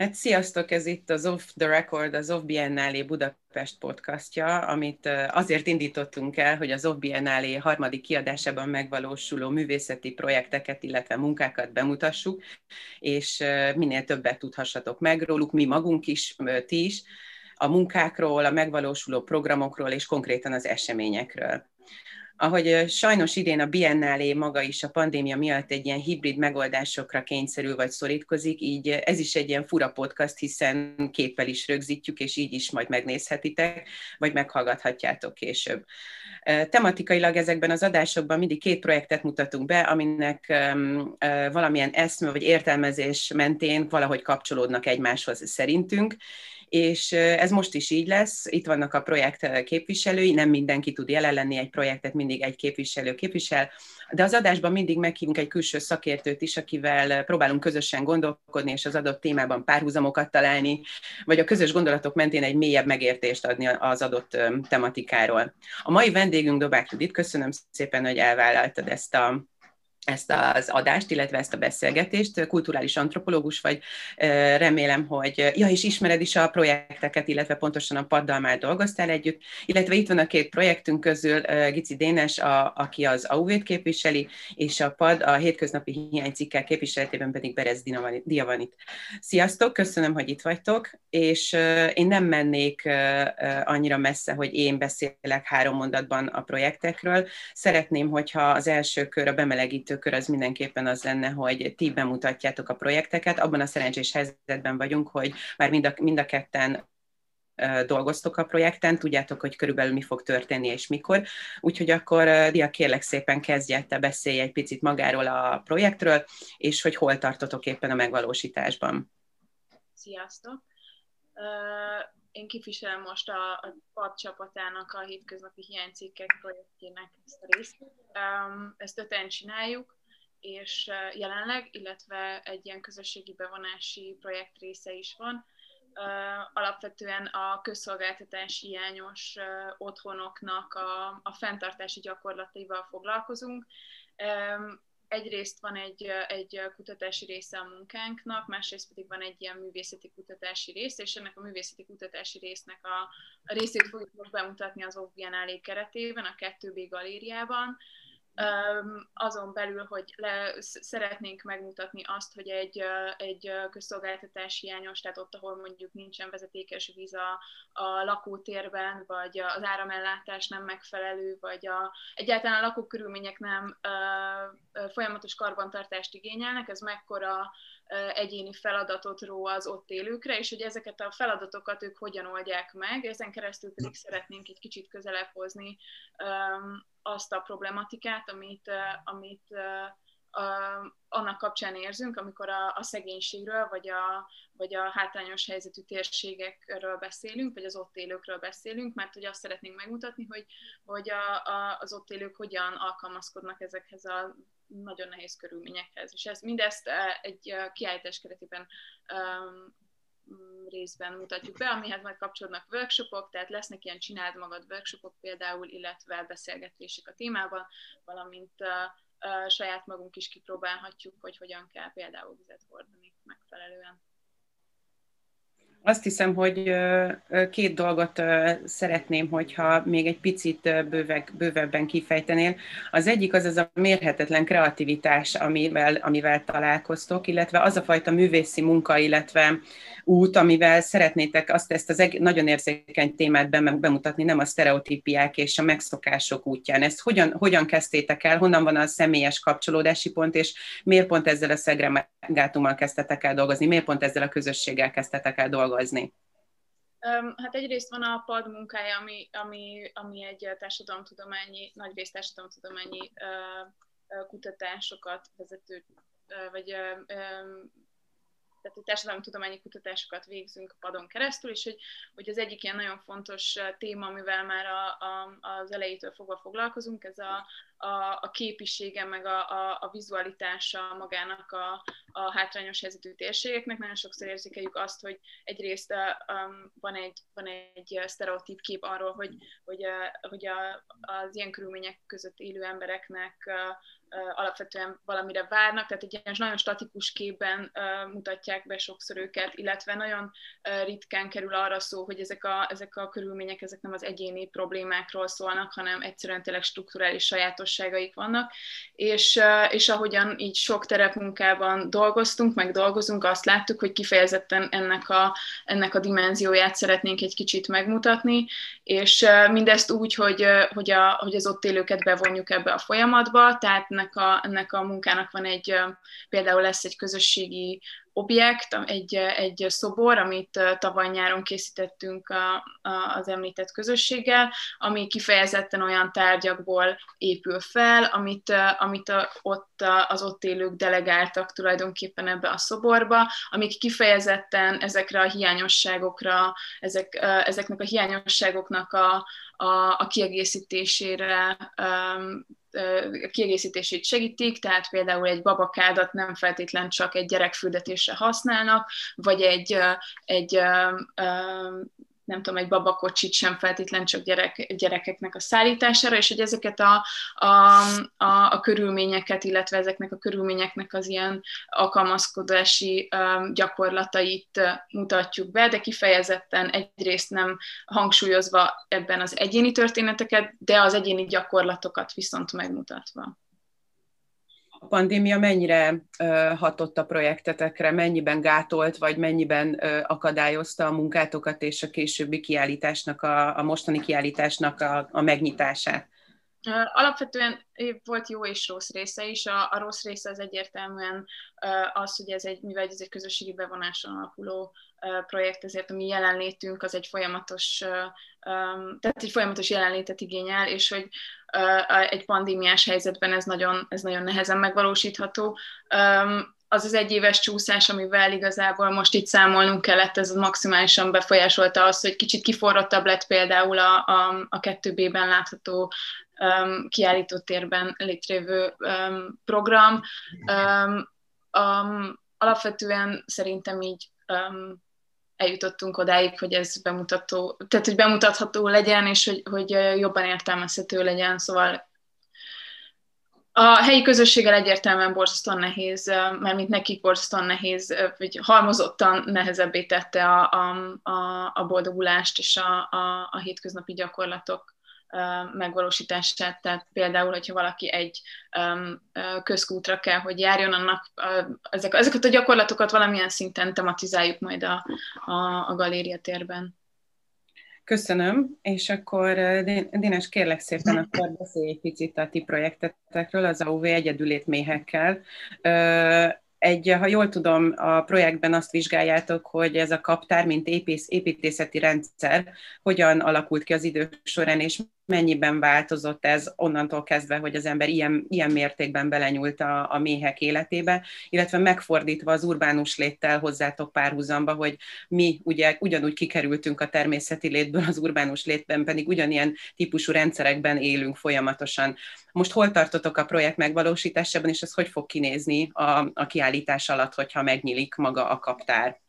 Hát sziasztok, ez itt az Off the Record, az Off Biennale Budapest podcastja, amit azért indítottunk el, hogy az Off Biennale harmadik kiadásában megvalósuló művészeti projekteket, illetve munkákat bemutassuk, és minél többet tudhassatok meg róluk, mi magunk is, ti is, a munkákról, a megvalósuló programokról és konkrétan az eseményekről ahogy sajnos idén a Biennálé maga is a pandémia miatt egy ilyen hibrid megoldásokra kényszerül vagy szorítkozik, így ez is egy ilyen fura podcast, hiszen képpel is rögzítjük, és így is majd megnézhetitek, vagy meghallgathatjátok később. Tematikailag ezekben az adásokban mindig két projektet mutatunk be, aminek valamilyen eszme vagy értelmezés mentén valahogy kapcsolódnak egymáshoz szerintünk, és ez most is így lesz. Itt vannak a projekt képviselői, nem mindenki tud jelen lenni, egy projektet mindig egy képviselő képvisel, de az adásban mindig meghívunk egy külső szakértőt is, akivel próbálunk közösen gondolkodni, és az adott témában párhuzamokat találni, vagy a közös gondolatok mentén egy mélyebb megértést adni az adott tematikáról. A mai vendégünk Dobák Judit, köszönöm szépen, hogy elvállaltad ezt a ezt az adást, illetve ezt a beszélgetést. Kulturális antropológus vagy, remélem, hogy, ja, és ismered is a projekteket, illetve pontosan a paddal már dolgoztál együtt, illetve itt van a két projektünk közül Gici Dénes, a, aki az AUV-t képviseli, és a PAD a hétköznapi hiánycikkel képviseletében pedig Berez Diavanit. Sziasztok, köszönöm, hogy itt vagytok, és én nem mennék annyira messze, hogy én beszélek három mondatban a projektekről. Szeretném, hogyha az első kör a bemelegítő kör az mindenképpen az lenne, hogy ti bemutatjátok a projekteket. Abban a szerencsés helyzetben vagyunk, hogy már mind a, mind a ketten dolgoztok a projekten, tudjátok, hogy körülbelül mi fog történni és mikor. Úgyhogy akkor, Dia, kérlek szépen kezdje te beszélj egy picit magáról a projektről, és hogy hol tartotok éppen a megvalósításban. Sziasztok! Én képviselem most a, a PAD csapatának a hétköznapi hiánycikkek projektjének ezt a részt. Ezt öten csináljuk, és jelenleg, illetve egy ilyen közösségi bevonási projekt része is van. Alapvetően a közszolgáltatás hiányos otthonoknak a, a fenntartási gyakorlataival foglalkozunk egyrészt van egy, egy kutatási része a munkánknak, másrészt pedig van egy ilyen művészeti kutatási rész, és ennek a művészeti kutatási résznek a, a részét fogjuk most bemutatni az OV keretében, a 2B galériában, azon belül, hogy le, szeretnénk megmutatni azt, hogy egy, egy közszolgáltatás hiányos, tehát ott, ahol mondjuk nincsen vezetékes víz a, a lakótérben, vagy az áramellátás nem megfelelő, vagy a, egyáltalán a lakókörülmények nem ö, folyamatos karbantartást igényelnek, ez mekkora egyéni feladatot ró az ott élőkre, és hogy ezeket a feladatokat ők hogyan oldják meg, ezen keresztül pedig szeretnénk egy kicsit közelebb hozni azt a problematikát, amit, amit annak kapcsán érzünk, amikor a, a szegénységről, vagy a, vagy a hátrányos helyzetű térségekről beszélünk, vagy az ott élőkről beszélünk, mert hogy azt szeretnénk megmutatni, hogy, hogy a, a, az ott élők hogyan alkalmazkodnak ezekhez a nagyon nehéz körülményekhez. És ezt, mindezt egy kiállítás keretében részben mutatjuk be, amihez majd kapcsolódnak workshopok, tehát lesznek ilyen csináld magad workshopok például, illetve beszélgetések a témában, valamint saját magunk is kipróbálhatjuk, hogy hogyan kell például vizet hordani megfelelően. Azt hiszem, hogy két dolgot szeretném, hogyha még egy picit bőveg, bővebben kifejtenél. Az egyik az az a mérhetetlen kreativitás, amivel, amivel találkoztok, illetve az a fajta művészi munka, illetve út, amivel szeretnétek azt ezt az egy, nagyon érzékeny témát bemutatni, nem a sztereotípiák és a megszokások útján. Ezt hogyan, hogyan kezdtétek el, honnan van a személyes kapcsolódási pont, és miért pont ezzel a szegregátummal kezdtetek el dolgozni, miért pont ezzel a közösséggel kezdtetek el dolgozni? Hát egyrészt van a PAD munkája, ami, ami, ami egy társadalomtudományi, nagyrészt társadalomtudományi kutatásokat vezető, vagy tehát hogy társadalomtudományi kutatásokat végzünk a padon keresztül, és hogy, hogy az egyik ilyen nagyon fontos téma, amivel már a, a, az elejétől fogva foglalkozunk, ez a, a, a képisége, meg a, a, a vizualitása magának a, a hátrányos helyzetű térségeknek. Nagyon sokszor érzékeljük azt, hogy egyrészt um, van egy, van egy sztereotíp kép arról, hogy, hogy, hogy a, az ilyen körülmények között élő embereknek alapvetően valamire várnak, tehát egy ilyen nagyon statikus képben mutatják be sokszor őket, illetve nagyon ritkán kerül arra szó, hogy ezek a, ezek a körülmények, ezek nem az egyéni problémákról szólnak, hanem egyszerűen tényleg strukturális sajátosságaik vannak, és, és ahogyan így sok terepmunkában dolgoztunk, meg dolgozunk, azt láttuk, hogy kifejezetten ennek a, ennek a dimenzióját szeretnénk egy kicsit megmutatni, és mindezt úgy, hogy, hogy, a, hogy az ott élőket bevonjuk ebbe a folyamatba, tehát ennek a, ennek a munkának van egy, például lesz egy közösségi objekt, egy, egy szobor, amit tavaly nyáron készítettünk a, a, az említett közösséggel, ami kifejezetten olyan tárgyakból épül fel, amit, amit a, ott az ott élők delegáltak tulajdonképpen ebbe a szoborba, amik kifejezetten ezekre a hiányosságokra, ezek, ezeknek a hiányosságoknak a, a, a kiegészítésére um, kiegészítését segítik, tehát például egy babakádat nem feltétlen csak egy gyerekfürdetésre használnak, vagy egy, egy nem tudom, egy babakocsit sem feltétlen csak gyerek, gyerekeknek a szállítására, és hogy ezeket a, a, a, a körülményeket, illetve ezeknek a körülményeknek az ilyen alkalmazkodási um, gyakorlatait mutatjuk be, de kifejezetten egyrészt nem hangsúlyozva ebben az egyéni történeteket, de az egyéni gyakorlatokat viszont megmutatva a pandémia mennyire hatott a projektetekre, mennyiben gátolt, vagy mennyiben akadályozta a munkátokat és a későbbi kiállításnak, a, a mostani kiállításnak a, a megnyitását? Alapvetően volt jó és rossz része is. A, a rossz része az egyértelműen az, hogy ez egy, mivel ez egy közösségi bevonáson alapuló projekt, ezért a mi jelenlétünk az egy folyamatos, tehát egy folyamatos jelenlétet igényel, és hogy egy pandémiás helyzetben ez nagyon, ez nagyon nehezen megvalósítható az az egyéves csúszás, amivel igazából most itt számolnunk kellett, ez maximálisan befolyásolta azt, hogy kicsit kiforrottabb lett például a, a, a 2B-ben látható um, kiállítótérben létrejövő um, program. Um, um, alapvetően szerintem így um, eljutottunk odáig, hogy ez bemutató, tehát hogy bemutatható legyen, és hogy, hogy jobban értelmezhető legyen, szóval a helyi közösséggel egyértelműen borzasztóan nehéz, mint nekik borzasztóan nehéz, vagy halmozottan nehezebbé tette a, a, a boldogulást és a, a, a hétköznapi gyakorlatok megvalósítását. Tehát például, hogyha valaki egy közkútra kell, hogy járjon, annak ezek, ezeket a gyakorlatokat valamilyen szinten tematizáljuk majd a, a, a galéria térben. Köszönöm, és akkor Dénes, kérlek szépen, akkor beszélj egy picit a ti projektetekről, az AUV egyedülét méhekkel egy, ha jól tudom, a projektben azt vizsgáljátok, hogy ez a kaptár, mint épész, építészeti rendszer, hogyan alakult ki az idők során, és mennyiben változott ez onnantól kezdve, hogy az ember ilyen, ilyen mértékben belenyúlt a, a méhek életébe, illetve megfordítva az urbánus léttel hozzátok párhuzamba, hogy mi ugye ugyanúgy kikerültünk a természeti létből, az urbánus létben pedig ugyanilyen típusú rendszerekben élünk folyamatosan. Most hol tartotok a projekt megvalósításában, és ez hogy fog kinézni a, a kiállítás alatt, hogyha megnyílik maga a kaptár?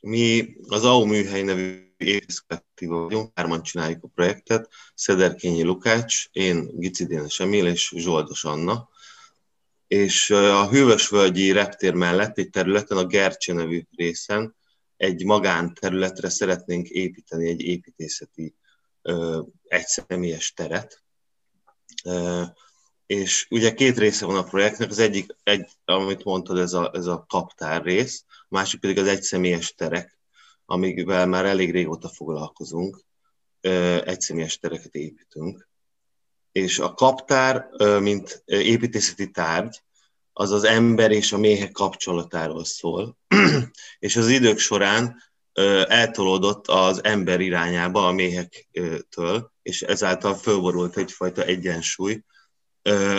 Mi az AU műhely nevű észkettíva vagyunk, hárman csináljuk a projektet, Szederkényi Lukács, én Gicidénes Emil és Zsoldos Anna, és a Hűvösvölgyi reptér mellett egy területen, a Gercse nevű részen egy magánterületre szeretnénk építeni egy építészeti egyszemélyes teret. És ugye két része van a projektnek, az egyik, egy, amit mondtad, ez a, ez a kaptár rész, a másik pedig az egyszemélyes terek, amivel már elég régóta foglalkozunk, egyszemélyes tereket építünk. És a kaptár, mint építészeti tárgy, az az ember és a méhek kapcsolatáról szól, és az idők során eltolódott az ember irányába a méhektől, és ezáltal fölborult egyfajta egyensúly,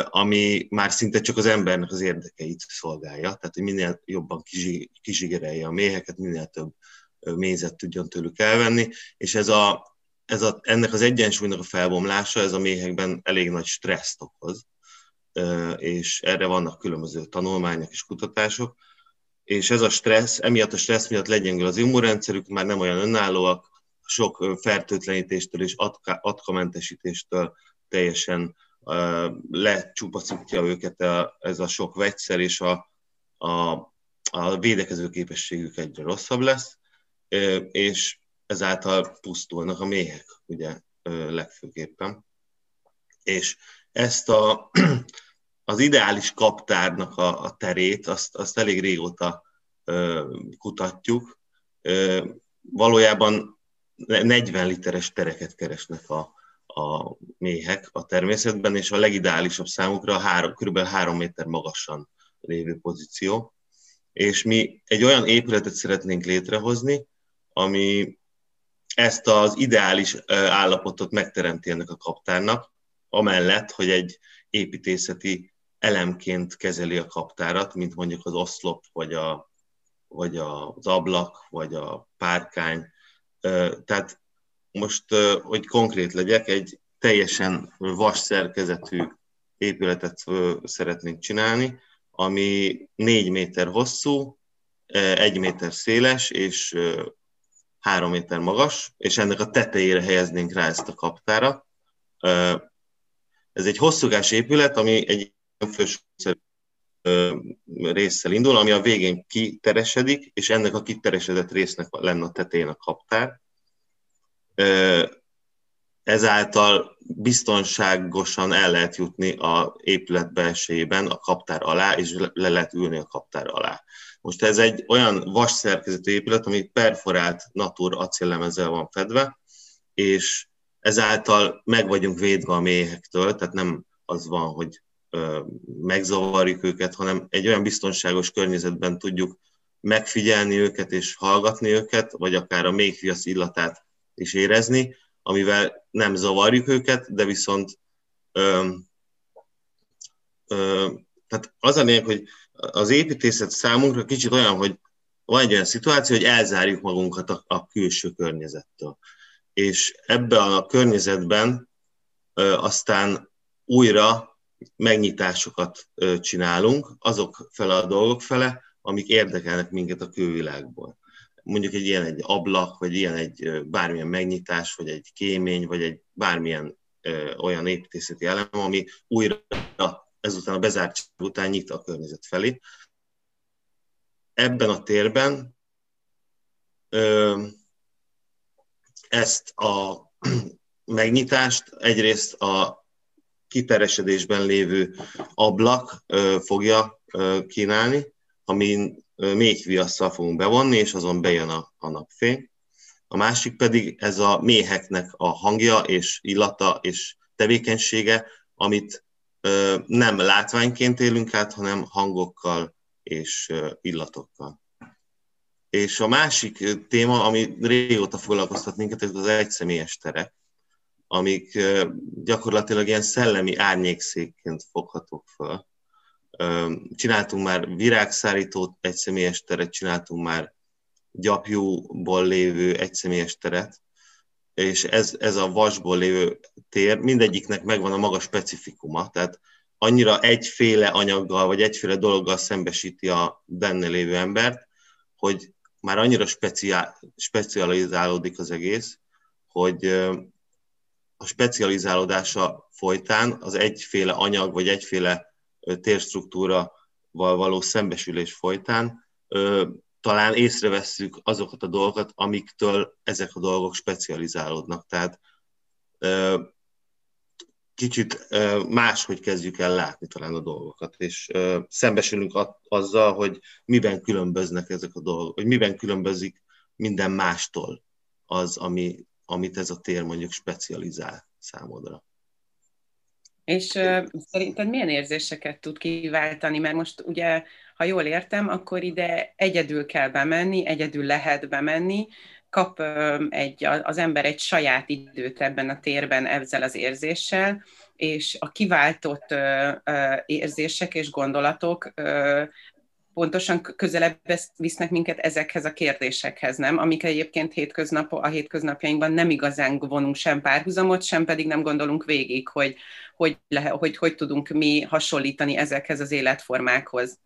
ami már szinte csak az embernek az érdekeit szolgálja, tehát hogy minél jobban kizsigerelje a méheket, minél több mézet tudjon tőlük elvenni, és ez a, ez a, ennek az egyensúlynak a felbomlása, ez a méhekben elég nagy stresszt okoz, és erre vannak különböző tanulmányok és kutatások, és ez a stressz, emiatt a stressz miatt legyengül az immunrendszerük, már nem olyan önállóak, sok fertőtlenítéstől és atka, atkamentesítéstől teljesen uh, őket ez a sok vegyszer, és a, a, a védekező képességük egyre rosszabb lesz, és ezáltal pusztulnak a méhek, ugye legfőképpen. És ezt a, az ideális kaptárnak a, a terét, azt, azt elég régóta kutatjuk. Valójában 40 literes tereket keresnek a, a méhek a természetben, és a legideálisabb számukra a három, kb. 3 méter magasan lévő pozíció. És mi egy olyan épületet szeretnénk létrehozni, ami ezt az ideális állapotot megteremti ennek a kaptárnak, amellett, hogy egy építészeti elemként kezeli a kaptárat, mint mondjuk az oszlop, vagy, a, vagy az ablak, vagy a párkány. Tehát most, hogy konkrét legyek, egy teljesen vas szerkezetű épületet szeretnénk csinálni, ami négy méter hosszú, egy méter széles és három méter magas, és ennek a tetejére helyeznénk rá ezt a kaptárat. Ez egy hosszúgás épület, ami egy fős résszel indul, ami a végén kiteresedik, és ennek a kiteresedett résznek lenne a tetején a kaptár. Ezáltal biztonságosan el lehet jutni a épület belsejében a kaptár alá, és le lehet ülni a kaptár alá. Most ez egy olyan vas szerkezetű épület, ami perforált natur acéllemezzel van fedve, és ezáltal meg vagyunk védve a méhektől, tehát nem az van, hogy megzavarjuk őket, hanem egy olyan biztonságos környezetben tudjuk megfigyelni őket és hallgatni őket, vagy akár a méhviasz illatát is érezni, amivel nem zavarjuk őket, de viszont ö, ö, tehát az a lényeg, hogy az építészet számunkra kicsit olyan, hogy van egy olyan szituáció, hogy elzárjuk magunkat a, a külső környezettől. És ebben a környezetben ö, aztán újra megnyitásokat csinálunk azok fele a dolgok fele, amik érdekelnek minket a külvilágból. Mondjuk egy ilyen egy ablak, vagy ilyen egy bármilyen megnyitás, vagy egy kémény, vagy egy bármilyen ö, olyan építészeti elem, ami újra ezután a bezártság után nyit a környezet felé. Ebben a térben ezt a megnyitást egyrészt a kiteresedésben lévő ablak fogja kínálni, amin méhviasszal fogunk bevonni, és azon bejön a, a napfény. A másik pedig ez a méheknek a hangja és illata és tevékenysége, amit nem látványként élünk át, hanem hangokkal és illatokkal. És a másik téma, ami régóta foglalkoztat minket, ez az egyszemélyes terek amik gyakorlatilag ilyen szellemi árnyékszékként foghatók fel. Csináltunk már virágszárítót, egyszemélyes teret, csináltunk már gyapjúból lévő egyszemélyes teret, és ez, ez a vasból lévő tér, mindegyiknek megvan a maga specifikuma, tehát annyira egyféle anyaggal, vagy egyféle dologgal szembesíti a benne lévő embert, hogy már annyira speciál, specializálódik az egész, hogy a specializálódása folytán az egyféle anyag vagy egyféle térstruktúra való szembesülés folytán talán észrevesszük azokat a dolgokat, amiktől ezek a dolgok specializálódnak. Tehát kicsit máshogy kezdjük el látni talán a dolgokat, és szembesülünk azzal, hogy miben különböznek ezek a dolgok, hogy miben különbözik minden mástól az, ami amit ez a tér mondjuk specializál számodra. És uh, szerinted milyen érzéseket tud kiváltani? Mert most ugye, ha jól értem, akkor ide egyedül kell bemenni, egyedül lehet bemenni, kap uh, egy, az ember egy saját időt ebben a térben ezzel az érzéssel, és a kiváltott uh, uh, érzések és gondolatok pontosan közelebb visznek minket ezekhez a kérdésekhez, nem? Amik egyébként hétköznap, a hétköznapjainkban nem igazán vonunk sem párhuzamot, sem pedig nem gondolunk végig, hogy hogy, le, hogy, hogy tudunk mi hasonlítani ezekhez az életformákhoz.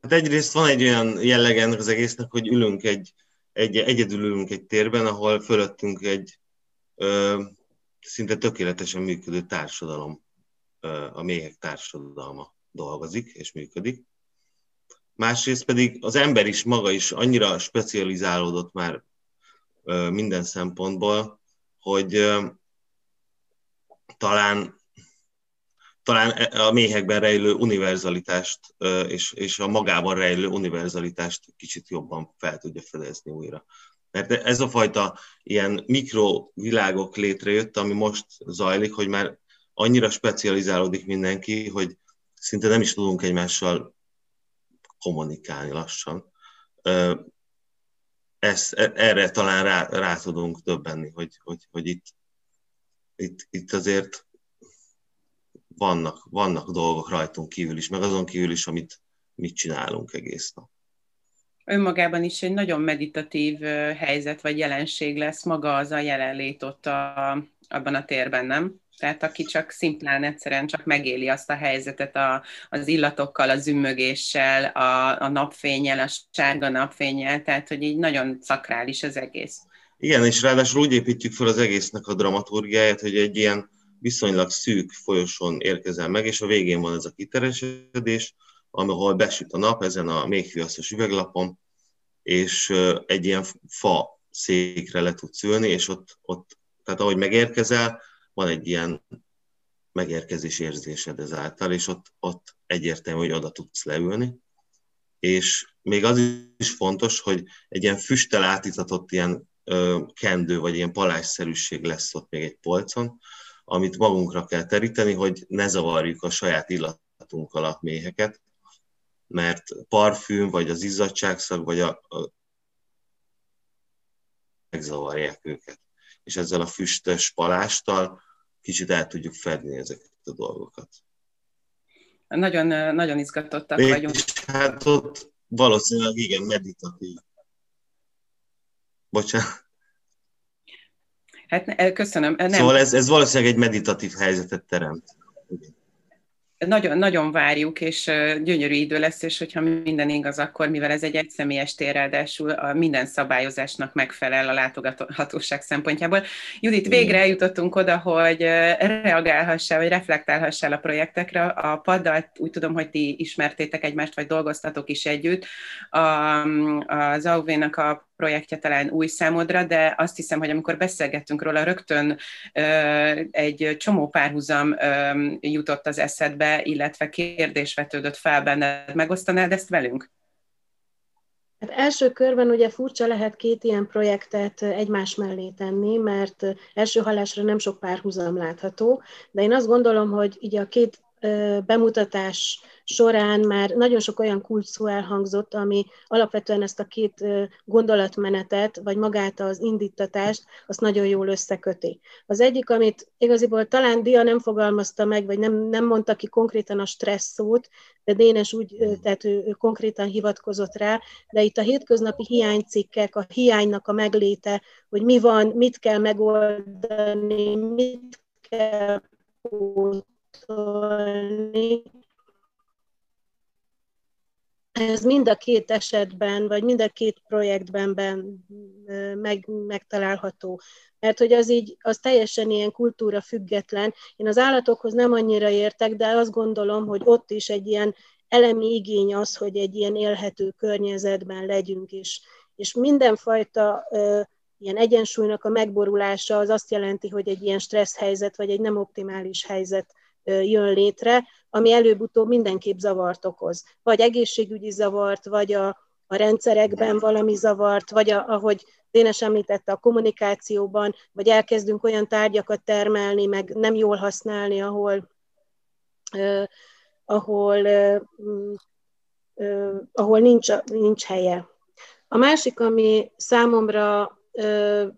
Hát egyrészt van egy olyan jellegen az egésznek, hogy ülünk egy, egy egyedül ülünk egy térben, ahol fölöttünk egy ö, szinte tökéletesen működő társadalom, ö, a méhek társadalma dolgozik és működik. Másrészt pedig az ember is maga is annyira specializálódott már minden szempontból, hogy talán talán a méhekben rejlő univerzalitást és, és a magában rejlő univerzalitást kicsit jobban fel tudja fedezni újra. Mert ez a fajta ilyen mikrovilágok létrejött, ami most zajlik, hogy már annyira specializálódik mindenki, hogy szinte nem is tudunk egymással kommunikálni lassan. Ezt, e, erre talán rá, rá tudunk döbbenni, hogy, hogy, hogy itt, itt, itt azért vannak, vannak dolgok rajtunk kívül is, meg azon kívül is, amit mit csinálunk egész nap. Önmagában is egy nagyon meditatív helyzet vagy jelenség lesz maga az a jelenlét ott a, abban a térben, nem? Tehát aki csak szimplán egyszerűen csak megéli azt a helyzetet a, az illatokkal, a zümmögéssel, a, a napfényel, a sárga napfényel, tehát hogy így nagyon szakrális az egész. Igen, és ráadásul úgy építjük fel az egésznek a dramaturgiáját, hogy egy ilyen viszonylag szűk folyosón érkezel meg, és a végén van ez a kiteresedés, ahol besüt a nap ezen a méghűaszos üveglapon, és egy ilyen fa székre le tudsz ülni, és ott, ott tehát ahogy megérkezel, van egy ilyen megérkezés érzésed ezáltal, és ott, ott egyértelmű, hogy oda tudsz leülni. És még az is fontos, hogy egy ilyen füsttel átitatott ilyen ö, kendő, vagy ilyen palásszerűség lesz ott még egy polcon, amit magunkra kell teríteni, hogy ne zavarjuk a saját illatunkkal a méheket, mert parfüm, vagy az izzadságszag, vagy a, a megzavarják őket. És ezzel a füstös palásttal kicsit el tudjuk fedni ezeket a dolgokat. Nagyon, nagyon izgatottak és vagyunk. hát ott valószínűleg igen, meditatív. Bocsánat. Hát köszönöm. Nem. Szóval ez, ez valószínűleg egy meditatív helyzetet teremt. Nagyon, nagyon várjuk, és gyönyörű idő lesz, és hogyha minden igaz, akkor mivel ez egy egyszemélyes tér, ráadásul a minden szabályozásnak megfelel a látogatóság szempontjából. Judit, végre eljutottunk oda, hogy reagálhassál, vagy reflektálhassál a projektekre. A paddal úgy tudom, hogy ti ismertétek egymást, vagy dolgoztatok is együtt. A, az AUV-nak a projektje talán új számodra, de azt hiszem, hogy amikor beszélgettünk róla, rögtön egy csomó párhuzam jutott az eszedbe, illetve kérdés vetődött fel benned. Megosztanád ezt velünk? Hát első körben ugye furcsa lehet két ilyen projektet egymás mellé tenni, mert első hallásra nem sok párhuzam látható, de én azt gondolom, hogy így a két bemutatás során már nagyon sok olyan kult szó elhangzott, ami alapvetően ezt a két gondolatmenetet, vagy magát az indítatást, azt nagyon jól összeköti. Az egyik, amit igaziból talán Dia nem fogalmazta meg, vagy nem, nem mondta ki konkrétan a stressz szót, de Dénes úgy, tehát ő, ő konkrétan hivatkozott rá, de itt a hétköznapi hiánycikkek, a hiánynak a megléte, hogy mi van, mit kell megoldani, mit kell pótolni, ez mind a két esetben, vagy mind a két projektben ben, meg, megtalálható. Mert hogy az így, az teljesen ilyen kultúra független. Én az állatokhoz nem annyira értek, de azt gondolom, hogy ott is egy ilyen elemi igény az, hogy egy ilyen élhető környezetben legyünk, és, és mindenfajta ö, ilyen egyensúlynak a megborulása az azt jelenti, hogy egy ilyen stressz helyzet, vagy egy nem optimális helyzet jön létre, ami előbb-utóbb mindenképp zavart okoz. Vagy egészségügyi zavart, vagy a, a rendszerekben valami zavart, vagy a, ahogy Dénes említette, a kommunikációban, vagy elkezdünk olyan tárgyakat termelni, meg nem jól használni, ahol, eh, ahol, eh, eh, ahol nincs, nincs helye. A másik, ami számomra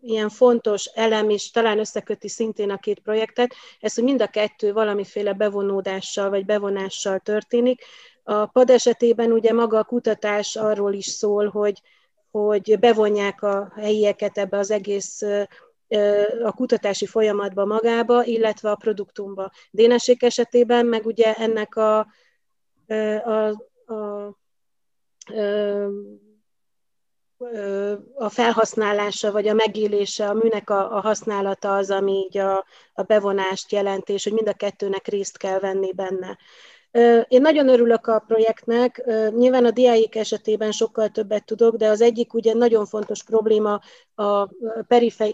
ilyen fontos elem, és talán összeköti szintén a két projektet, ez, hogy mind a kettő valamiféle bevonódással vagy bevonással történik. A PAD esetében ugye maga a kutatás arról is szól, hogy, hogy bevonják a helyieket ebbe az egész a kutatási folyamatba magába, illetve a produktumba. Dénessék esetében meg ugye ennek a, a, a, a felhasználása, vagy a megélése, a műnek a, a használata az, ami így a, a bevonást jelenti, és hogy mind a kettőnek részt kell venni benne. Én nagyon örülök a projektnek, nyilván a diáik esetében sokkal többet tudok, de az egyik ugye nagyon fontos probléma a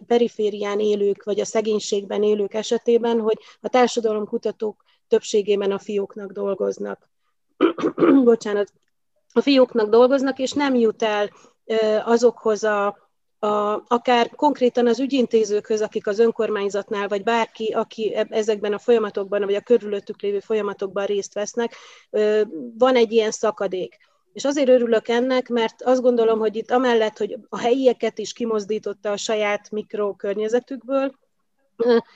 periférián élők, vagy a szegénységben élők esetében, hogy a társadalomkutatók többségében a fióknak dolgoznak. Bocsánat, a fióknak dolgoznak, és nem jut el azokhoz a a, akár konkrétan az ügyintézőkhöz, akik az önkormányzatnál, vagy bárki, aki ezekben a folyamatokban, vagy a körülöttük lévő folyamatokban részt vesznek, van egy ilyen szakadék. És azért örülök ennek, mert azt gondolom, hogy itt amellett, hogy a helyieket is kimozdította a saját mikrokörnyezetükből,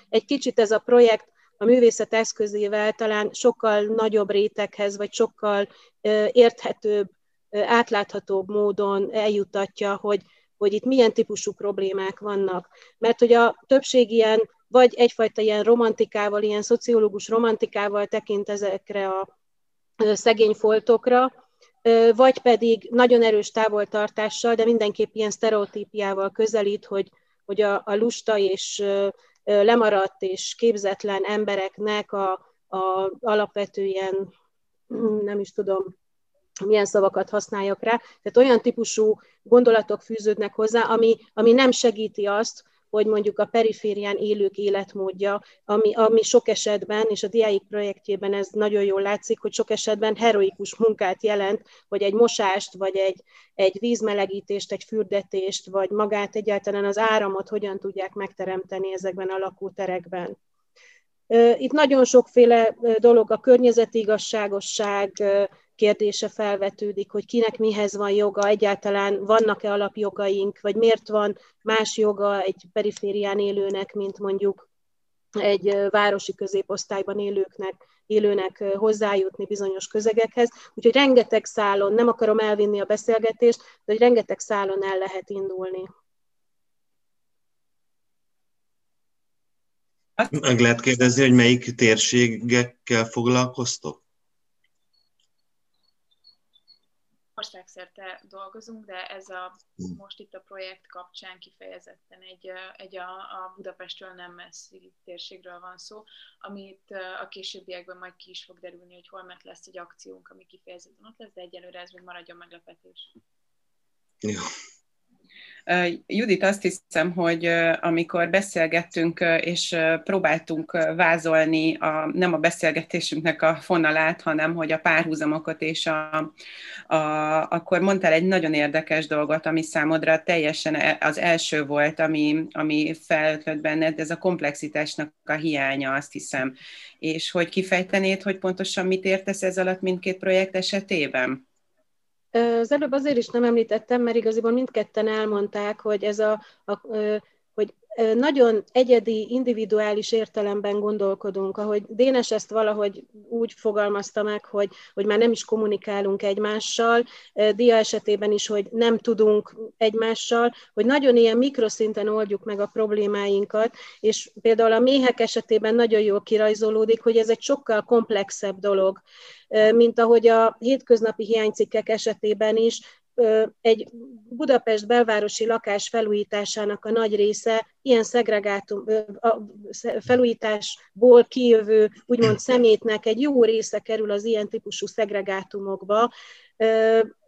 egy kicsit ez a projekt a művészet eszközével talán sokkal nagyobb réteghez, vagy sokkal érthetőbb, átláthatóbb módon eljutatja, hogy hogy itt milyen típusú problémák vannak. Mert hogy a többség ilyen, vagy egyfajta ilyen romantikával, ilyen szociológus romantikával tekint ezekre a szegény foltokra, vagy pedig nagyon erős távoltartással, de mindenképp ilyen sztereotípiával közelít, hogy, hogy a, a lusta és lemaradt és képzetlen embereknek a, a alapvető ilyen, nem is tudom, milyen szavakat használjak rá. Tehát olyan típusú gondolatok fűződnek hozzá, ami, ami nem segíti azt, hogy mondjuk a periférián élők életmódja, ami, ami sok esetben, és a diáik projektjében ez nagyon jól látszik, hogy sok esetben heroikus munkát jelent, hogy egy mosást, vagy egy, egy vízmelegítést, egy fürdetést, vagy magát egyáltalán az áramot hogyan tudják megteremteni ezekben a lakóterekben. Itt nagyon sokféle dolog, a környezeti igazságosság, kérdése felvetődik, hogy kinek mihez van joga, egyáltalán vannak-e alapjogaink, vagy miért van más joga egy periférián élőnek, mint mondjuk egy városi középosztályban élőknek, élőnek hozzájutni bizonyos közegekhez. Úgyhogy rengeteg szálon, nem akarom elvinni a beszélgetést, de hogy rengeteg szálon el lehet indulni. Meg lehet kérdezni, hogy melyik térségekkel foglalkoztok? Országszerte dolgozunk, de ez a most itt a projekt kapcsán kifejezetten egy, egy a, a Budapestről nem messzi térségről van szó, amit a későbbiekben majd ki is fog derülni, hogy hol meg lesz egy akciónk, ami kifejezetten ott lesz, de egyelőre ez még maradjon meglepetés. Jó. Judit, azt hiszem, hogy amikor beszélgettünk és próbáltunk vázolni a, nem a beszélgetésünknek a fonalát, hanem hogy a párhuzamokat, és a, a, akkor mondtál egy nagyon érdekes dolgot, ami számodra teljesen e, az első volt, ami, ami felötlött benned, ez a komplexitásnak a hiánya, azt hiszem. És hogy kifejtenéd, hogy pontosan mit értesz ez alatt mindkét projekt esetében? Az előbb azért is nem említettem, mert igaziból mindketten elmondták, hogy ez a, a nagyon egyedi, individuális értelemben gondolkodunk, ahogy Dénes ezt valahogy úgy fogalmazta meg, hogy, hogy már nem is kommunikálunk egymással, Dia esetében is, hogy nem tudunk egymással, hogy nagyon ilyen mikroszinten oldjuk meg a problémáinkat, és például a méhek esetében nagyon jól kirajzolódik, hogy ez egy sokkal komplexebb dolog, mint ahogy a hétköznapi hiánycikkek esetében is egy Budapest belvárosi lakás felújításának a nagy része ilyen szegregátum, a felújításból kijövő úgymond szemétnek egy jó része kerül az ilyen típusú szegregátumokba,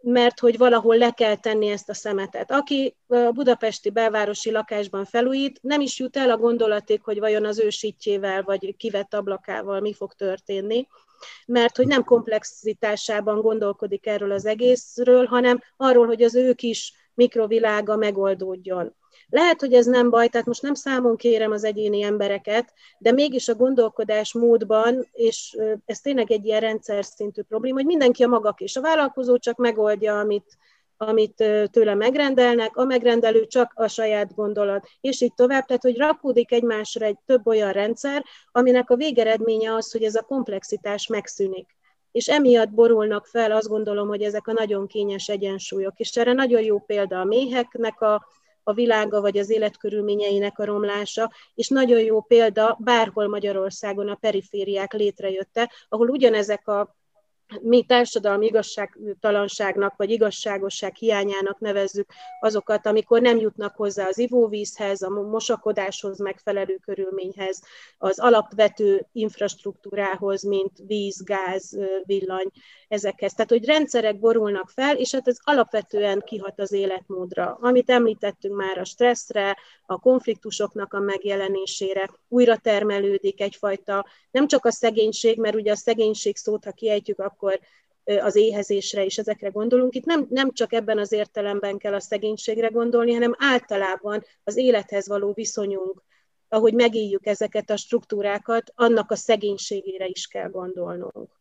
mert hogy valahol le kell tenni ezt a szemetet. Aki a budapesti belvárosi lakásban felújít, nem is jut el a gondolaték, hogy vajon az ősítjével vagy kivett ablakával mi fog történni, mert hogy nem komplexitásában gondolkodik erről az egészről, hanem arról, hogy az ő kis mikrovilága megoldódjon. Lehet, hogy ez nem baj, tehát most nem számon kérem az egyéni embereket, de mégis a gondolkodás módban, és ez tényleg egy ilyen rendszer szintű probléma, hogy mindenki a maga kis. A vállalkozó csak megoldja, amit, amit tőle megrendelnek, a megrendelő csak a saját gondolat, és így tovább. Tehát, hogy rakódik egymásra egy több olyan rendszer, aminek a végeredménye az, hogy ez a komplexitás megszűnik. és emiatt borulnak fel, azt gondolom, hogy ezek a nagyon kényes egyensúlyok. És erre nagyon jó példa a méheknek a, a világa, vagy az életkörülményeinek a romlása, és nagyon jó példa bárhol Magyarországon a perifériák létrejötte, ahol ugyanezek a mi társadalmi igazságtalanságnak vagy igazságosság hiányának nevezzük azokat, amikor nem jutnak hozzá az ivóvízhez, a mosakodáshoz megfelelő körülményhez, az alapvető infrastruktúrához, mint víz, gáz, villany, ezekhez. Tehát, hogy rendszerek borulnak fel, és hát ez alapvetően kihat az életmódra. Amit említettünk már a stresszre, a konfliktusoknak a megjelenésére, újra termelődik egyfajta, nem csak a szegénység, mert ugye a szegénység szót, ha kiejtjük, akkor az éhezésre és ezekre gondolunk. Itt nem, nem csak ebben az értelemben kell a szegénységre gondolni, hanem általában az élethez való viszonyunk, ahogy megéljük ezeket a struktúrákat, annak a szegénységére is kell gondolnunk.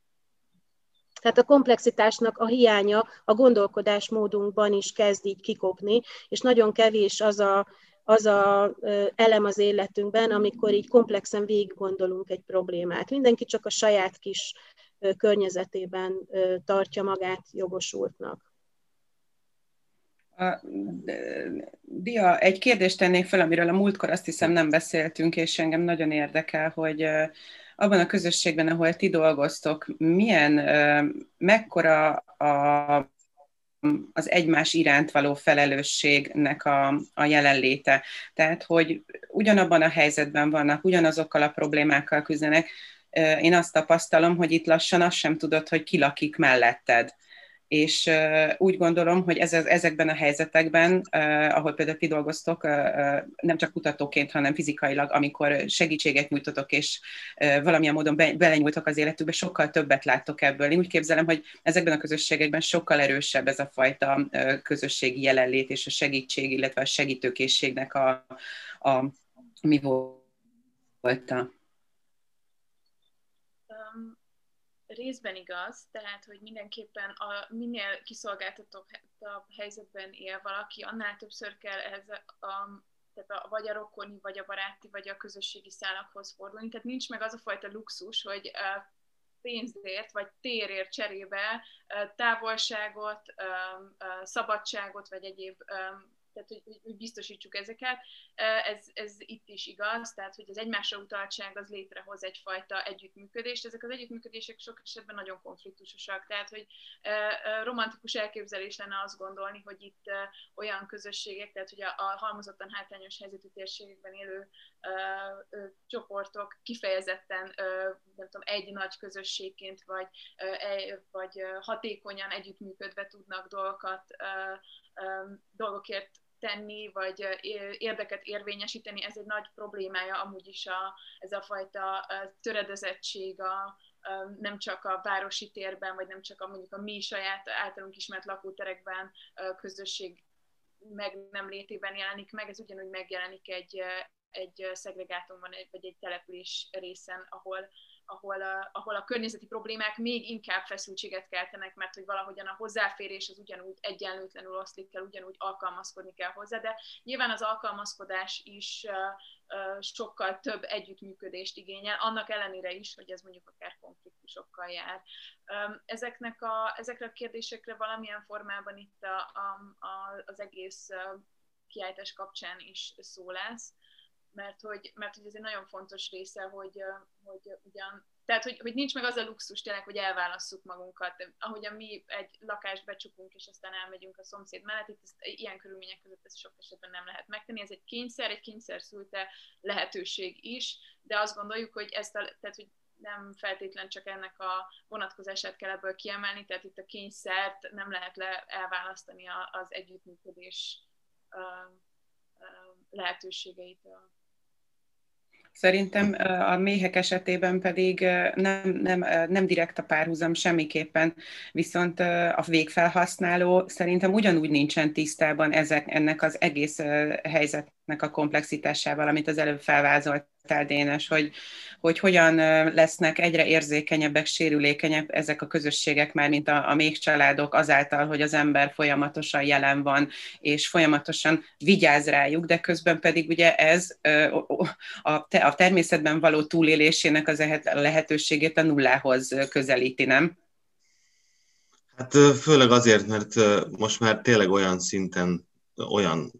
Tehát a komplexitásnak a hiánya a gondolkodásmódunkban is kezd így kikopni, és nagyon kevés az a, az a elem az életünkben, amikor így komplexen végig gondolunk egy problémát. Mindenki csak a saját kis környezetében tartja magát jogosultnak. Dia, egy kérdést tennék fel, amiről a múltkor azt hiszem nem beszéltünk, és engem nagyon érdekel, hogy abban a közösségben, ahol ti dolgoztok, milyen, mekkora a az egymás iránt való felelősségnek a, a jelenléte. Tehát, hogy ugyanabban a helyzetben vannak, ugyanazokkal a problémákkal küzdenek. Én azt tapasztalom, hogy itt lassan azt sem tudod, hogy ki lakik melletted és úgy gondolom, hogy ez, ezekben a helyzetekben, ahol például ti nem csak kutatóként, hanem fizikailag, amikor segítséget nyújtotok, és valamilyen módon belenyúltok az életükbe, sokkal többet láttok ebből. Én úgy képzelem, hogy ezekben a közösségekben sokkal erősebb ez a fajta közösségi jelenlét és a segítség, illetve a segítőkészségnek a, a mi volt részben igaz, tehát, hogy mindenképpen a minél kiszolgáltatóbb helyzetben él valaki, annál többször kell ehhez a, tehát a, vagy a rokoni, vagy a baráti, vagy a közösségi szálakhoz fordulni. Tehát nincs meg az a fajta luxus, hogy pénzért vagy térért cserébe távolságot, szabadságot, vagy egyéb tehát hogy, hogy biztosítsuk ezeket. Ez, ez itt is igaz, tehát hogy az egymásra utaltság az létrehoz egyfajta együttműködést. Ezek az együttműködések sok esetben nagyon konfliktusosak, tehát hogy romantikus elképzelés lenne azt gondolni, hogy itt olyan közösségek, tehát hogy a, a halmozottan hátrányos helyzetű térségekben élő csoportok kifejezetten nem tudom, egy nagy közösségként vagy, vagy hatékonyan együttműködve tudnak dolgokat dolgokért tenni, vagy érdeket érvényesíteni, ez egy nagy problémája amúgy is a, ez a fajta töredezettség a, nem csak a városi térben, vagy nem csak a, mondjuk a mi saját általunk ismert lakóterekben közösség meg nem létében jelenik meg, ez ugyanúgy megjelenik egy, egy szegregátumban, vagy egy település részen, ahol, ahol a, ahol a környezeti problémák még inkább feszültséget keltenek, mert hogy valahogyan a hozzáférés az ugyanúgy egyenlőtlenül oszlik kell, ugyanúgy alkalmazkodni kell hozzá, de nyilván az alkalmazkodás is sokkal több együttműködést igényel, annak ellenére is, hogy ez mondjuk akár konfliktusokkal jár. Ezeknek a, ezekre a kérdésekre valamilyen formában itt a, a, a, az egész kiállítás kapcsán is szó lesz mert hogy, mert hogy ez egy nagyon fontos része, hogy, hogy ugyan, tehát hogy, hogy nincs meg az a luxus tényleg, hogy elválasszuk magunkat. Ahogyan mi egy lakást becsukunk, és aztán elmegyünk a szomszéd mellett, itt ezt, ilyen körülmények között ezt sok esetben nem lehet megtenni. Ez egy kényszer, egy kényszer szülte lehetőség is, de azt gondoljuk, hogy ezt a, tehát, hogy nem feltétlen csak ennek a vonatkozását kell ebből kiemelni, tehát itt a kényszert nem lehet le, elválasztani az együttműködés lehetőségeitől. Szerintem a méhek esetében pedig nem, nem, nem direkt a párhuzam semmiképpen, viszont a végfelhasználó szerintem ugyanúgy nincsen tisztában ezek, ennek az egész helyzetnek a komplexitásával, amit az előbb felvázoltál, Dénes, hogy, hogy hogyan lesznek egyre érzékenyebbek, sérülékenyebb ezek a közösségek már, mint a, a még családok, azáltal, hogy az ember folyamatosan jelen van, és folyamatosan vigyáz rájuk, de közben pedig ugye ez a, a természetben való túlélésének az lehetőségét a nullához közelíti, nem? Hát főleg azért, mert most már tényleg olyan szinten olyan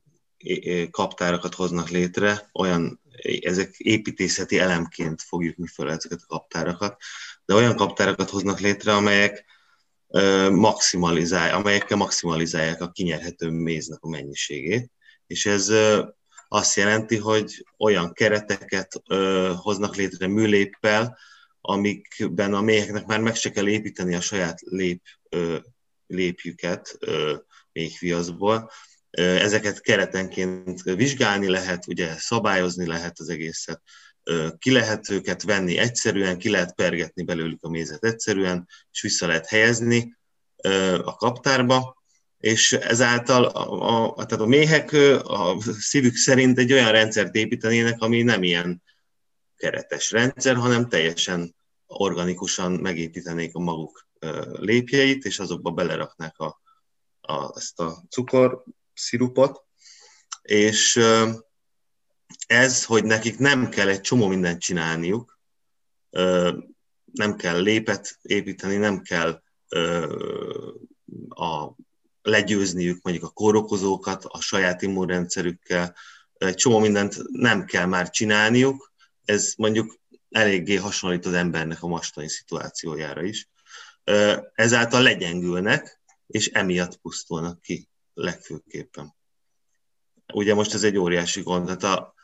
kaptárakat hoznak létre, olyan, ezek építészeti elemként fogjuk mi föl ezeket a kaptárakat, de olyan kaptárakat hoznak létre, amelyek maximalizál, amelyekkel maximalizálják a kinyerhető méznek a mennyiségét, és ez azt jelenti, hogy olyan kereteket hoznak létre műléppel, amikben a méheknek már meg se kell építeni a saját lép, lépjüket méhviaszból. Ezeket keretenként vizsgálni lehet, ugye szabályozni lehet az egészet, ki lehet őket venni egyszerűen, ki lehet pergetni belőlük a mézet egyszerűen, és vissza lehet helyezni a kaptárba, és ezáltal a, a, tehát a méhek a szívük szerint egy olyan rendszert építenének, ami nem ilyen keretes rendszer, hanem teljesen organikusan megépítenék a maguk lépjeit, és azokba beleraknák a, a, ezt a cukorszirupot, és ez, hogy nekik nem kell egy csomó mindent csinálniuk, nem kell lépet építeni, nem kell a, legyőzniük mondjuk a kórokozókat a saját immunrendszerükkel, egy csomó mindent nem kell már csinálniuk, ez mondjuk eléggé hasonlít az embernek a mostani szituációjára is. Ezáltal legyengülnek, és emiatt pusztulnak ki legfőképpen. Ugye most ez egy óriási gond, tehát a,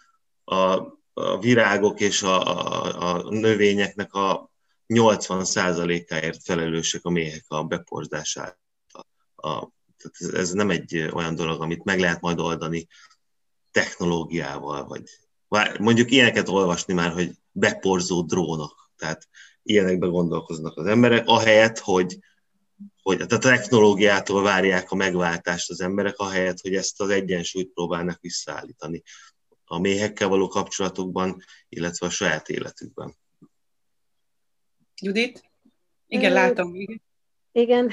a, a virágok és a, a, a növényeknek a 80%-áért felelősek a méhek a beporzását. A, tehát ez nem egy olyan dolog, amit meg lehet majd oldani technológiával, vagy mondjuk ilyeneket olvasni már, hogy beporzó drónok. Tehát ilyenekbe gondolkoznak az emberek, ahelyett, hogy, hogy tehát a technológiától várják a megváltást az emberek, ahelyett, hogy ezt az egyensúlyt próbálnak visszaállítani a méhekkel való kapcsolatokban, illetve a saját életükben. Judit? Igen, látom. Igen.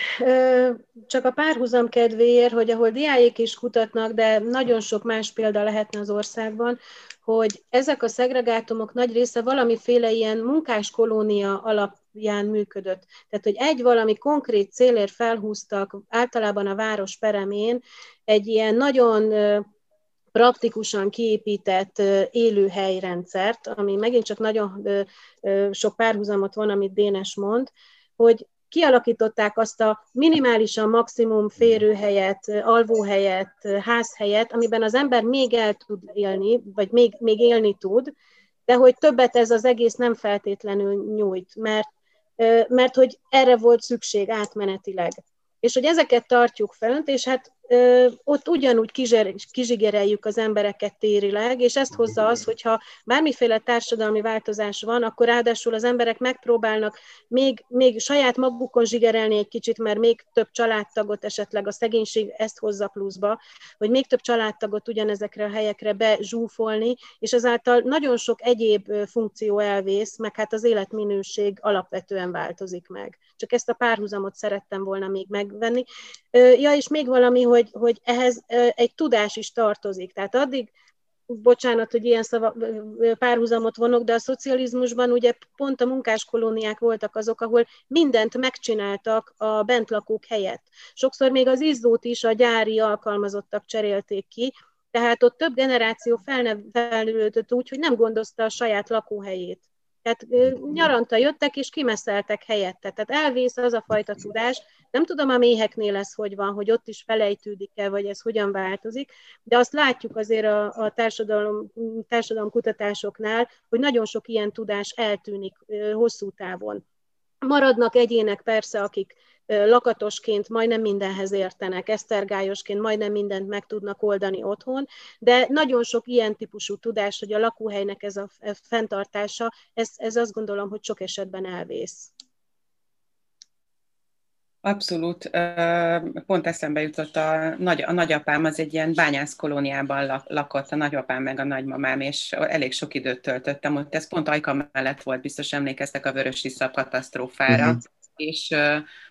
Csak a párhuzam kedvéért, hogy ahol diáik is kutatnak, de nagyon sok más példa lehetne az országban, hogy ezek a szegregátumok nagy része valamiféle ilyen munkáskolónia alapján működött. Tehát, hogy egy valami konkrét célért felhúztak általában a város peremén egy ilyen nagyon praktikusan kiépített élőhelyrendszert, ami megint csak nagyon sok párhuzamot van, amit Dénes mond, hogy kialakították azt a minimálisan maximum férőhelyet, alvóhelyet, házhelyet, amiben az ember még el tud élni, vagy még, még élni tud, de hogy többet ez az egész nem feltétlenül nyújt, mert, mert hogy erre volt szükség átmenetileg. És hogy ezeket tartjuk fent, és hát ott ugyanúgy kizsigereljük az embereket térileg, és ezt hozza az, hogyha bármiféle társadalmi változás van, akkor ráadásul az emberek megpróbálnak még, még saját magukon zsigerelni egy kicsit, mert még több családtagot esetleg a szegénység ezt hozza pluszba, hogy még több családtagot ugyanezekre a helyekre bezsúfolni, és ezáltal nagyon sok egyéb funkció elvész, meg hát az életminőség alapvetően változik meg. Csak ezt a párhuzamot szerettem volna még megvenni. Ja, és még valami, hogy hogy, ehhez egy tudás is tartozik. Tehát addig, bocsánat, hogy ilyen szava, párhuzamot vonok, de a szocializmusban ugye pont a munkáskolóniák voltak azok, ahol mindent megcsináltak a bentlakók helyett. Sokszor még az izzót is a gyári alkalmazottak cserélték ki, tehát ott több generáció felnőtt úgy, hogy nem gondozta a saját lakóhelyét. Tehát nyaranta jöttek és kimeszeltek helyette. Tehát elvész az a fajta tudás. Nem tudom a méheknél ez hogy van, hogy ott is felejtődik-e, vagy ez hogyan változik, de azt látjuk azért a, a társadalom, társadalomkutatásoknál, hogy nagyon sok ilyen tudás eltűnik hosszú távon. Maradnak egyének persze, akik lakatosként majdnem mindenhez értenek, esztergályosként majdnem mindent meg tudnak oldani otthon, de nagyon sok ilyen típusú tudás, hogy a lakóhelynek ez a fenntartása, ez, ez azt gondolom, hogy sok esetben elvész. Abszolút. Pont eszembe jutott, a, nagy, a nagyapám az egy ilyen bányászkolóniában lakott, a nagyapám meg a nagymamám, és elég sok időt töltöttem ott. Ez pont Ajka mellett volt, biztos emlékeztek a Vörös Iszap katasztrófára. Uh-huh és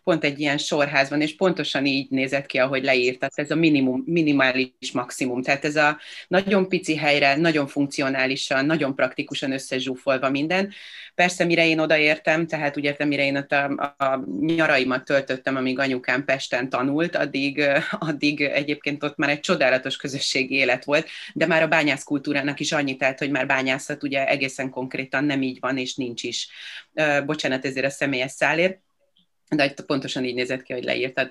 pont egy ilyen sorházban, és pontosan így nézett ki, ahogy leírtad, ez a minimum, minimális maximum. Tehát ez a nagyon pici helyre, nagyon funkcionálisan, nagyon praktikusan összezsúfolva minden. Persze, mire én odaértem, tehát úgy értem, mire én ott a, a nyaraimat töltöttem, amíg anyukám Pesten tanult, addig, addig egyébként ott már egy csodálatos közösségi élet volt, de már a bányász kultúrának is annyit telt, hogy már bányászat ugye egészen konkrétan nem így van, és nincs is. Bocsánat ezért a személyes szálért de pontosan így nézett ki, hogy leírtad.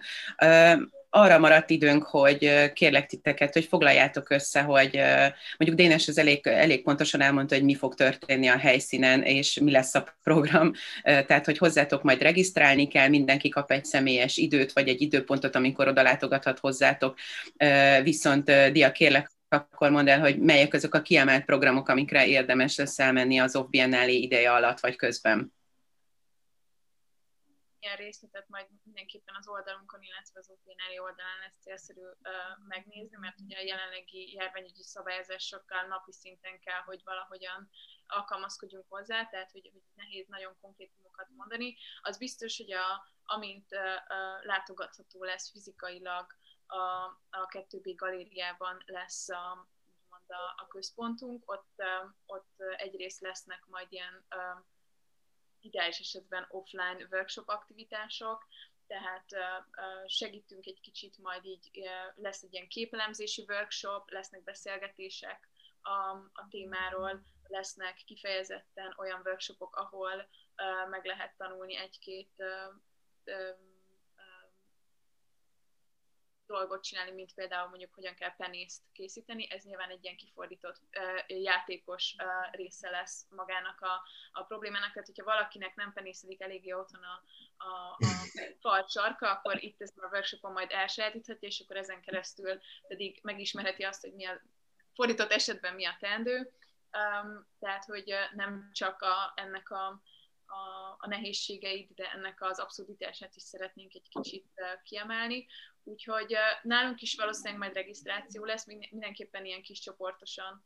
Arra maradt időnk, hogy kérlek titeket, hogy foglaljátok össze, hogy mondjuk Dénes az elég, elég pontosan elmondta, hogy mi fog történni a helyszínen, és mi lesz a program, tehát hogy hozzátok majd regisztrálni kell, mindenki kap egy személyes időt, vagy egy időpontot, amikor oda látogathat hozzátok, viszont Dia, kérlek, akkor mondd el, hogy melyek azok a kiemelt programok, amikre érdemes lesz elmenni az OFF ideje alatt, vagy közben ilyen részletet majd mindenképpen az oldalunkon, illetve az OPNL oldalán lesz célszerű uh, megnézni, mert ugye a jelenlegi járványügyi szabályozásokkal napi szinten kell, hogy valahogyan alkalmazkodjunk hozzá, tehát hogy, hogy nehéz nagyon konkrétumokat mondani. Az biztos, hogy a, amint uh, uh, látogatható lesz fizikailag a, a 2B galériában lesz a, a, a központunk, ott, ott egyrészt lesznek majd ilyen ideális esetben offline workshop aktivitások, tehát segítünk egy kicsit, majd így lesz egy ilyen képelemzési workshop, lesznek beszélgetések a, a témáról, lesznek kifejezetten olyan workshopok, ahol meg lehet tanulni egy-két dolgot csinálni, mint például mondjuk hogyan kell penészt készíteni. Ez nyilván egy ilyen kifordított játékos része lesz magának a, a problémának. Tehát, hogyha valakinek nem penészedik eléggé otthon a, a, a fal sarka, akkor itt ezen a workshopon majd elsajátíthatja, és akkor ezen keresztül pedig megismerheti azt, hogy mi a fordított esetben mi a teendő. Um, tehát, hogy nem csak a, ennek a a, a nehézségeit, de ennek az abszurditását is szeretnénk egy kicsit kiemelni. Úgyhogy nálunk is valószínűleg majd regisztráció lesz, mindenképpen ilyen kis csoportosan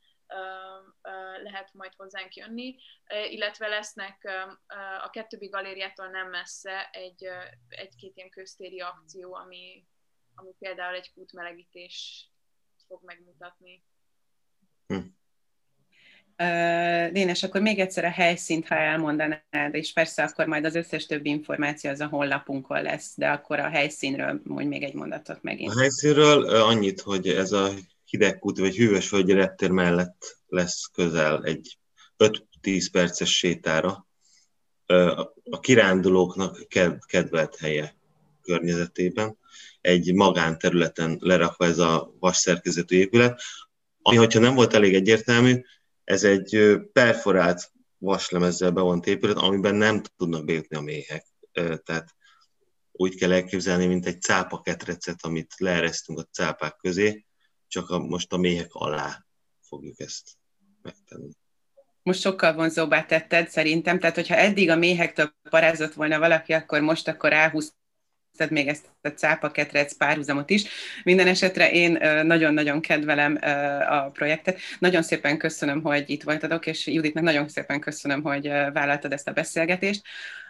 lehet majd hozzánk jönni, illetve lesznek a kettőbbi galériától nem messze egy, egy-két ilyen köztéri akció, ami, ami például egy kútmelegítés fog megmutatni. Dénes, akkor még egyszer a helyszínt, ha elmondanád, és persze akkor majd az összes többi információ az a honlapunkon lesz, de akkor a helyszínről mondj még egy mondatot megint. A helyszínről annyit, hogy ez a hidegkút vagy hűvösvölgyi reptér mellett lesz közel egy 5-10 perces sétára. A kirándulóknak kedvelt helye környezetében, egy magánterületen lerakva ez a vasszerkezetű épület, ami, hogyha nem volt elég egyértelmű, ez egy perforált vaslemezzel bevont épület, amiben nem tudnak bejutni a méhek. Tehát úgy kell elképzelni, mint egy cápa ketrecet, amit leeresztünk a cápák közé, csak a, most a méhek alá fogjuk ezt megtenni. Most sokkal vonzóbbá tetted szerintem, tehát hogyha eddig a méhektől parázott volna valaki, akkor most akkor ráhúz tehát még ezt a cápa ketrec párhuzamot is. Minden esetre én nagyon-nagyon kedvelem a projektet. Nagyon szépen köszönöm, hogy itt voltatok, és Juditnak nagyon szépen köszönöm, hogy vállaltad ezt a beszélgetést.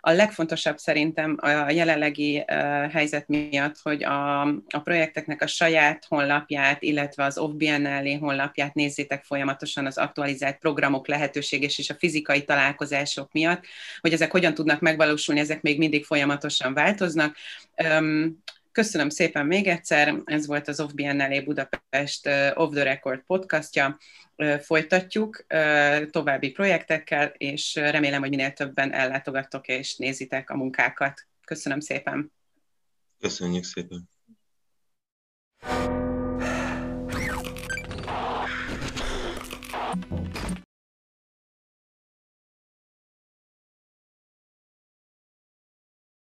A legfontosabb szerintem a jelenlegi helyzet miatt, hogy a, a projekteknek a saját honlapját, illetve az Biennale honlapját nézzétek folyamatosan az aktualizált programok lehetőség és a fizikai találkozások miatt, hogy ezek hogyan tudnak megvalósulni, ezek még mindig folyamatosan változnak. Köszönöm szépen még egyszer, ez volt az Off Biennale Budapest Off the Record podcastja folytatjuk további projektekkel, és remélem, hogy minél többen ellátogattok és nézitek a munkákat. Köszönöm szépen! Köszönjük szépen! thank you